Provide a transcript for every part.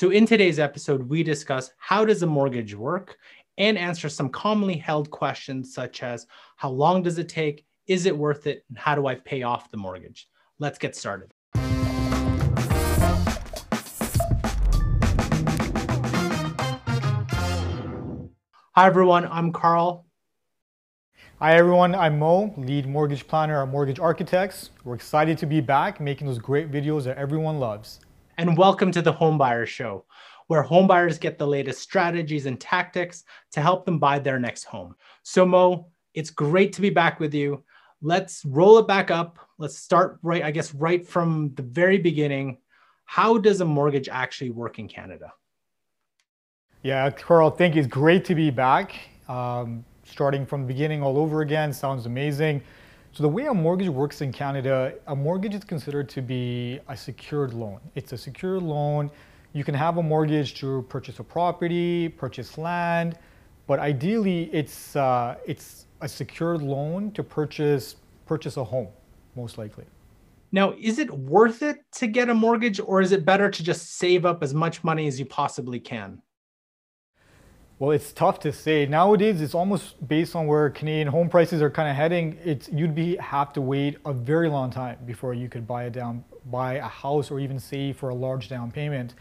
So in today's episode, we discuss how does a mortgage work and answer some commonly held questions such as how long does it take, is it worth it, and how do I pay off the mortgage? Let's get started. Hi everyone, I'm Carl. Hi everyone, I'm Mo, lead mortgage planner at Mortgage Architects. We're excited to be back making those great videos that everyone loves and welcome to the Homebuyer Show, where homebuyers get the latest strategies and tactics to help them buy their next home. So, Mo, it's great to be back with you. Let's roll it back up. Let's start right, I guess, right from the very beginning. How does a mortgage actually work in Canada? Yeah, Carl, thank you. It's great to be back. Um, starting from the beginning all over again sounds amazing. So the way a mortgage works in Canada, a mortgage is considered to be a secured loan. It's a secured loan. You can have a mortgage to purchase a property, purchase land, but ideally it's uh, it's a secured loan to purchase purchase a home, most likely. Now, is it worth it to get a mortgage, or is it better to just save up as much money as you possibly can? Well, it's tough to say. Nowadays, it's almost based on where Canadian home prices are kind of heading. It's you'd be have to wait a very long time before you could buy a down buy a house or even save for a large down payment.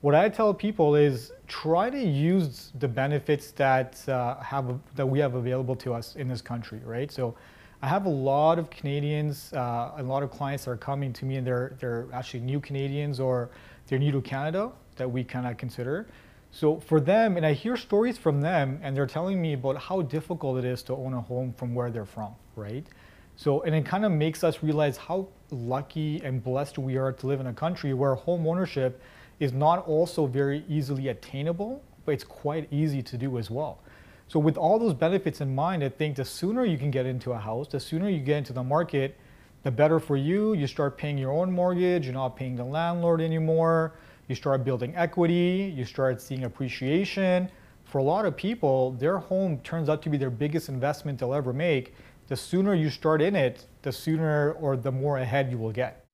What I tell people is try to use the benefits that uh, have that we have available to us in this country, right? So, I have a lot of Canadians, uh, a lot of clients that are coming to me, and they're they're actually new Canadians or they're new to Canada that we kind of consider so for them, and I hear stories from them, and they're telling me about how difficult it is to own a home from where they're from, right? So, and it kind of makes us realize how lucky and blessed we are to live in a country where home ownership is not also very easily attainable, but it's quite easy to do as well. So, with all those benefits in mind, I think the sooner you can get into a house, the sooner you get into the market, the better for you. You start paying your own mortgage, you're not paying the landlord anymore you start building equity, you start seeing appreciation. For a lot of people, their home turns out to be their biggest investment they'll ever make. The sooner you start in it, the sooner or the more ahead you will get.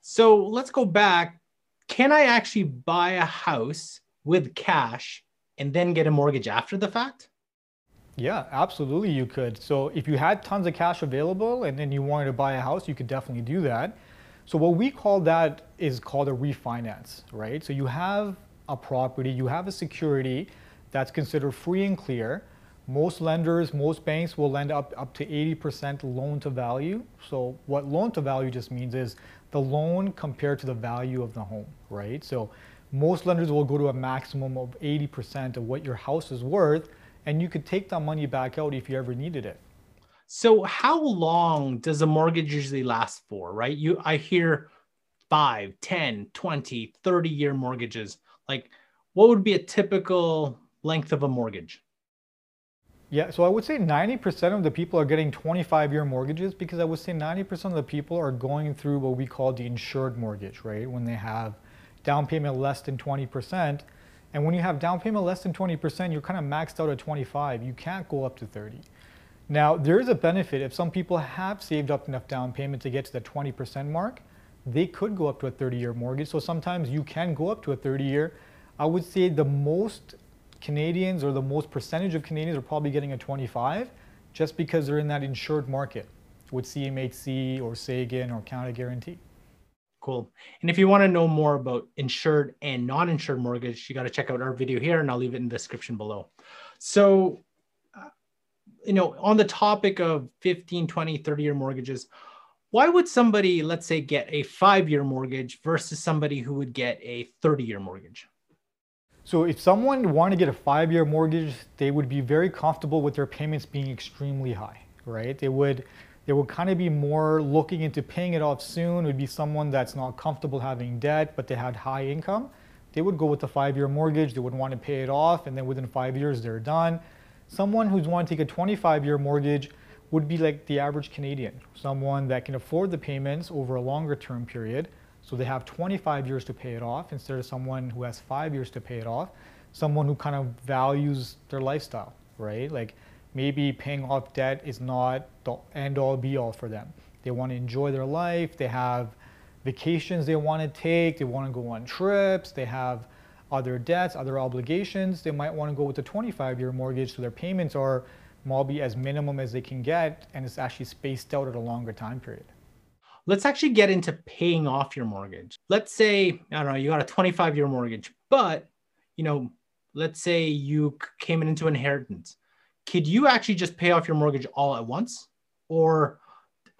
So let's go back. Can I actually buy a house with cash and then get a mortgage after the fact? Yeah, absolutely you could. So if you had tons of cash available and then you wanted to buy a house, you could definitely do that. So what we call that is called a refinance, right? So you have a property, you have a security that's considered free and clear. Most lenders, most banks will lend up, up to 80% loan to value. So what loan to value just means is the loan compared to the value of the home, right? So most lenders will go to a maximum of 80% of what your house is worth, and you could take that money back out if you ever needed it. So how long does a mortgage usually last for, right? You I hear 5, 10, 20, 30 year mortgages. Like what would be a typical length of a mortgage? Yeah, so I would say 90% of the people are getting 25 year mortgages because I would say 90% of the people are going through what we call the insured mortgage, right? When they have down payment less than 20%. And when you have down payment less than 20%, you're kind of maxed out at 25. You can't go up to 30. Now, there is a benefit if some people have saved up enough down payment to get to the 20% mark, they could go up to a 30 year mortgage. So sometimes you can go up to a 30 year. I would say the most Canadians or the most percentage of Canadians are probably getting a 25 just because they're in that insured market with CMHC or Sagen or Canada Guarantee. Cool. And if you want to know more about insured and non insured mortgage, you got to check out our video here and I'll leave it in the description below. So, you know, on the topic of 15, 20, 30 year mortgages, why would somebody, let's say, get a five year mortgage versus somebody who would get a 30 year mortgage? So, if someone wanted to get a five year mortgage, they would be very comfortable with their payments being extremely high, right? They would. They would kind of be more looking into paying it off soon. It would be someone that's not comfortable having debt, but they had high income. They would go with the five year mortgage. They would want to pay it off, and then within five years, they're done someone who's wanting to take a 25 year mortgage would be like the average Canadian, someone that can afford the payments over a longer term period. So they have 25 years to pay it off instead of someone who has five years to pay it off, someone who kind of values their lifestyle, right? Like maybe paying off debt is not the end all be all for them. They want to enjoy their life, they have vacations they want to take, they want to go on trips, they have other debts, other obligations, they might want to go with a 25 year mortgage so their payments are maybe as minimum as they can get and it's actually spaced out at a longer time period. Let's actually get into paying off your mortgage. Let's say, I don't know, you got a 25 year mortgage, but you know, let's say you came into inheritance. Could you actually just pay off your mortgage all at once? Or,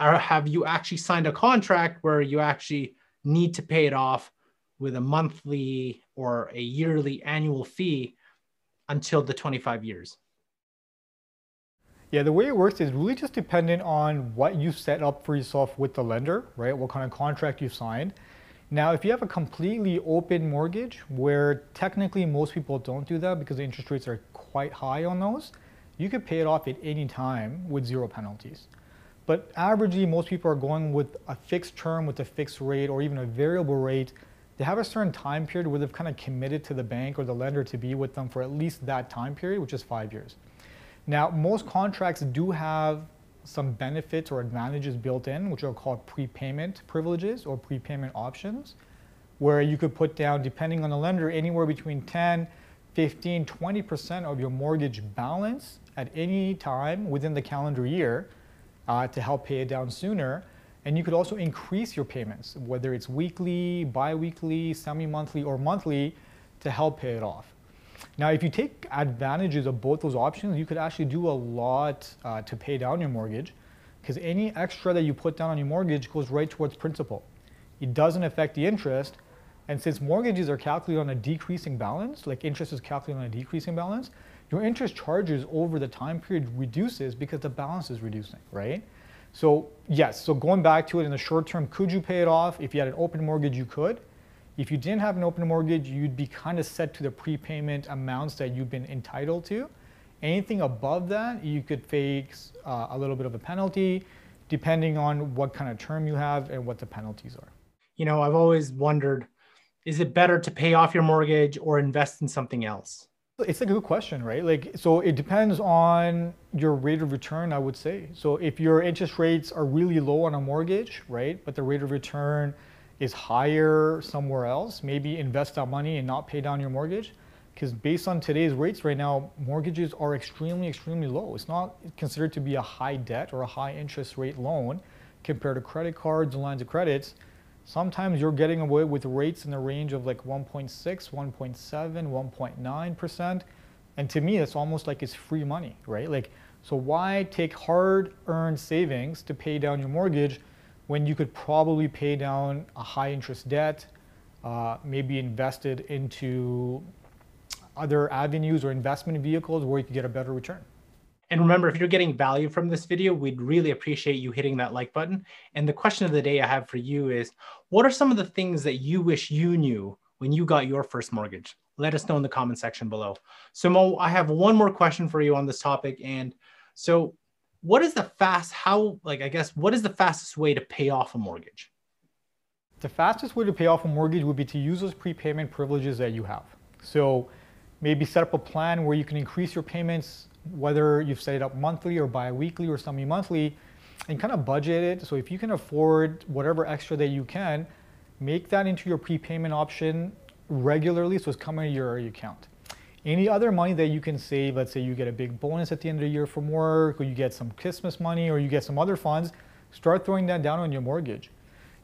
or have you actually signed a contract where you actually need to pay it off with a monthly or a yearly annual fee until the 25 years? Yeah, the way it works is really just dependent on what you set up for yourself with the lender, right? What kind of contract you signed. Now, if you have a completely open mortgage, where technically most people don't do that because the interest rates are quite high on those, you could pay it off at any time with zero penalties. But averagely, most people are going with a fixed term with a fixed rate or even a variable rate. They have a certain time period where they've kind of committed to the bank or the lender to be with them for at least that time period, which is five years. Now, most contracts do have some benefits or advantages built in, which are called prepayment privileges or prepayment options, where you could put down, depending on the lender, anywhere between 10, 15, 20% of your mortgage balance at any time within the calendar year uh, to help pay it down sooner. And you could also increase your payments, whether it's weekly, bi-weekly, semi-monthly, or monthly to help pay it off. Now, if you take advantages of both those options, you could actually do a lot uh, to pay down your mortgage because any extra that you put down on your mortgage goes right towards principal. It doesn't affect the interest. And since mortgages are calculated on a decreasing balance, like interest is calculated on a decreasing balance, your interest charges over the time period reduces because the balance is reducing, right? So yes, so going back to it in the short term, could you pay it off? If you had an open mortgage, you could. If you didn't have an open mortgage, you'd be kind of set to the prepayment amounts that you've been entitled to. Anything above that, you could face uh, a little bit of a penalty, depending on what kind of term you have and what the penalties are. You know, I've always wondered is it better to pay off your mortgage or invest in something else? It's a good question, right? Like, so it depends on your rate of return, I would say. So if your interest rates are really low on a mortgage, right, but the rate of return is higher somewhere else, maybe invest that money and not pay down your mortgage. Because based on today's rates right now, mortgages are extremely, extremely low. It's not considered to be a high debt or a high interest rate loan compared to credit cards and lines of credits. Sometimes you're getting away with rates in the range of like 1.6, 1.7, 1.9%. And to me, it's almost like it's free money, right? Like, so why take hard earned savings to pay down your mortgage when you could probably pay down a high interest debt, uh, maybe invested into other avenues or investment vehicles where you could get a better return. And remember, if you're getting value from this video, we'd really appreciate you hitting that like button. And the question of the day I have for you is, what are some of the things that you wish you knew when you got your first mortgage? Let us know in the comment section below. So Mo, I have one more question for you on this topic. And so what is the fast how like i guess what is the fastest way to pay off a mortgage the fastest way to pay off a mortgage would be to use those prepayment privileges that you have so maybe set up a plan where you can increase your payments whether you've set it up monthly or bi-weekly or semi-monthly and kind of budget it so if you can afford whatever extra that you can make that into your prepayment option regularly so it's coming to your account any other money that you can save, let's say you get a big bonus at the end of the year from work, or you get some Christmas money, or you get some other funds, start throwing that down on your mortgage.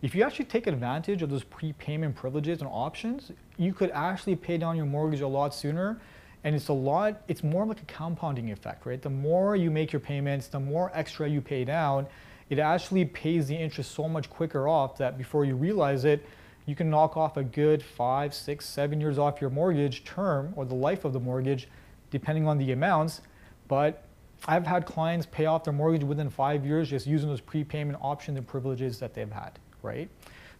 If you actually take advantage of those prepayment privileges and options, you could actually pay down your mortgage a lot sooner. And it's a lot, it's more like a compounding effect, right? The more you make your payments, the more extra you pay down, it actually pays the interest so much quicker off that before you realize it, you can knock off a good five, six, seven years off your mortgage term or the life of the mortgage, depending on the amounts. But I've had clients pay off their mortgage within five years just using those prepayment options and privileges that they've had, right?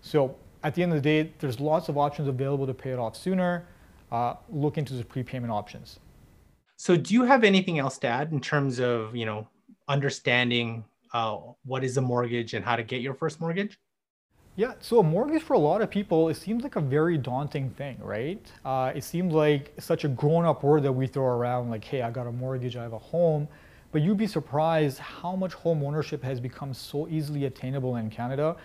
So at the end of the day, there's lots of options available to pay it off sooner. Uh, look into the prepayment options. So do you have anything else to add in terms of, you know, understanding uh, what is a mortgage and how to get your first mortgage? Yeah, so a mortgage for a lot of people, it seems like a very daunting thing, right? Uh, it seems like such a grown up word that we throw around, like, hey, I got a mortgage, I have a home. But you'd be surprised how much home ownership has become so easily attainable in Canada,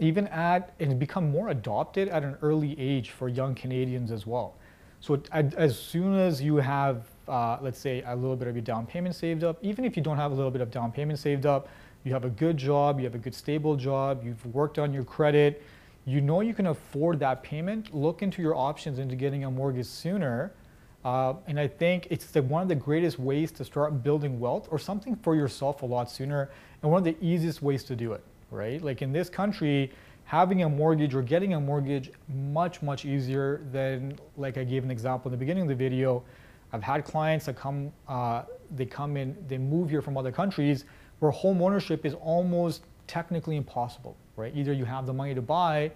even at, and become more adopted at an early age for young Canadians as well. So as soon as you have, uh, let's say, a little bit of your down payment saved up, even if you don't have a little bit of down payment saved up, you have a good job, you have a good stable job, you've worked on your credit, you know you can afford that payment, look into your options into getting a mortgage sooner. Uh, and I think it's the, one of the greatest ways to start building wealth or something for yourself a lot sooner, and one of the easiest ways to do it, right? Like in this country, having a mortgage or getting a mortgage much much easier than like I gave an example in the beginning of the video. I've had clients that come, uh, they come in, they move here from other countries where home ownership is almost technically impossible, right? Either you have the money to buy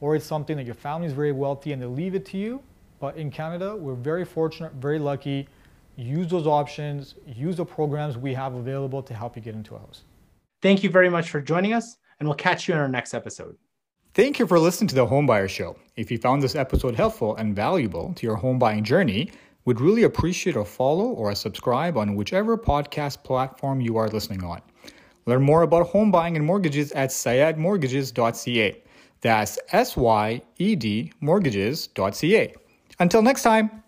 or it's something that your family is very wealthy and they leave it to you. But in Canada, we're very fortunate, very lucky. Use those options, use the programs we have available to help you get into a house. Thank you very much for joining us, and we'll catch you in our next episode. Thank you for listening to the Homebuyer Show. If you found this episode helpful and valuable to your home buying journey, we'd really appreciate a follow or a subscribe on whichever podcast platform you are listening on. Learn more about home buying and mortgages at syedmortgages.ca. That's S Y E D mortgages.ca. Until next time.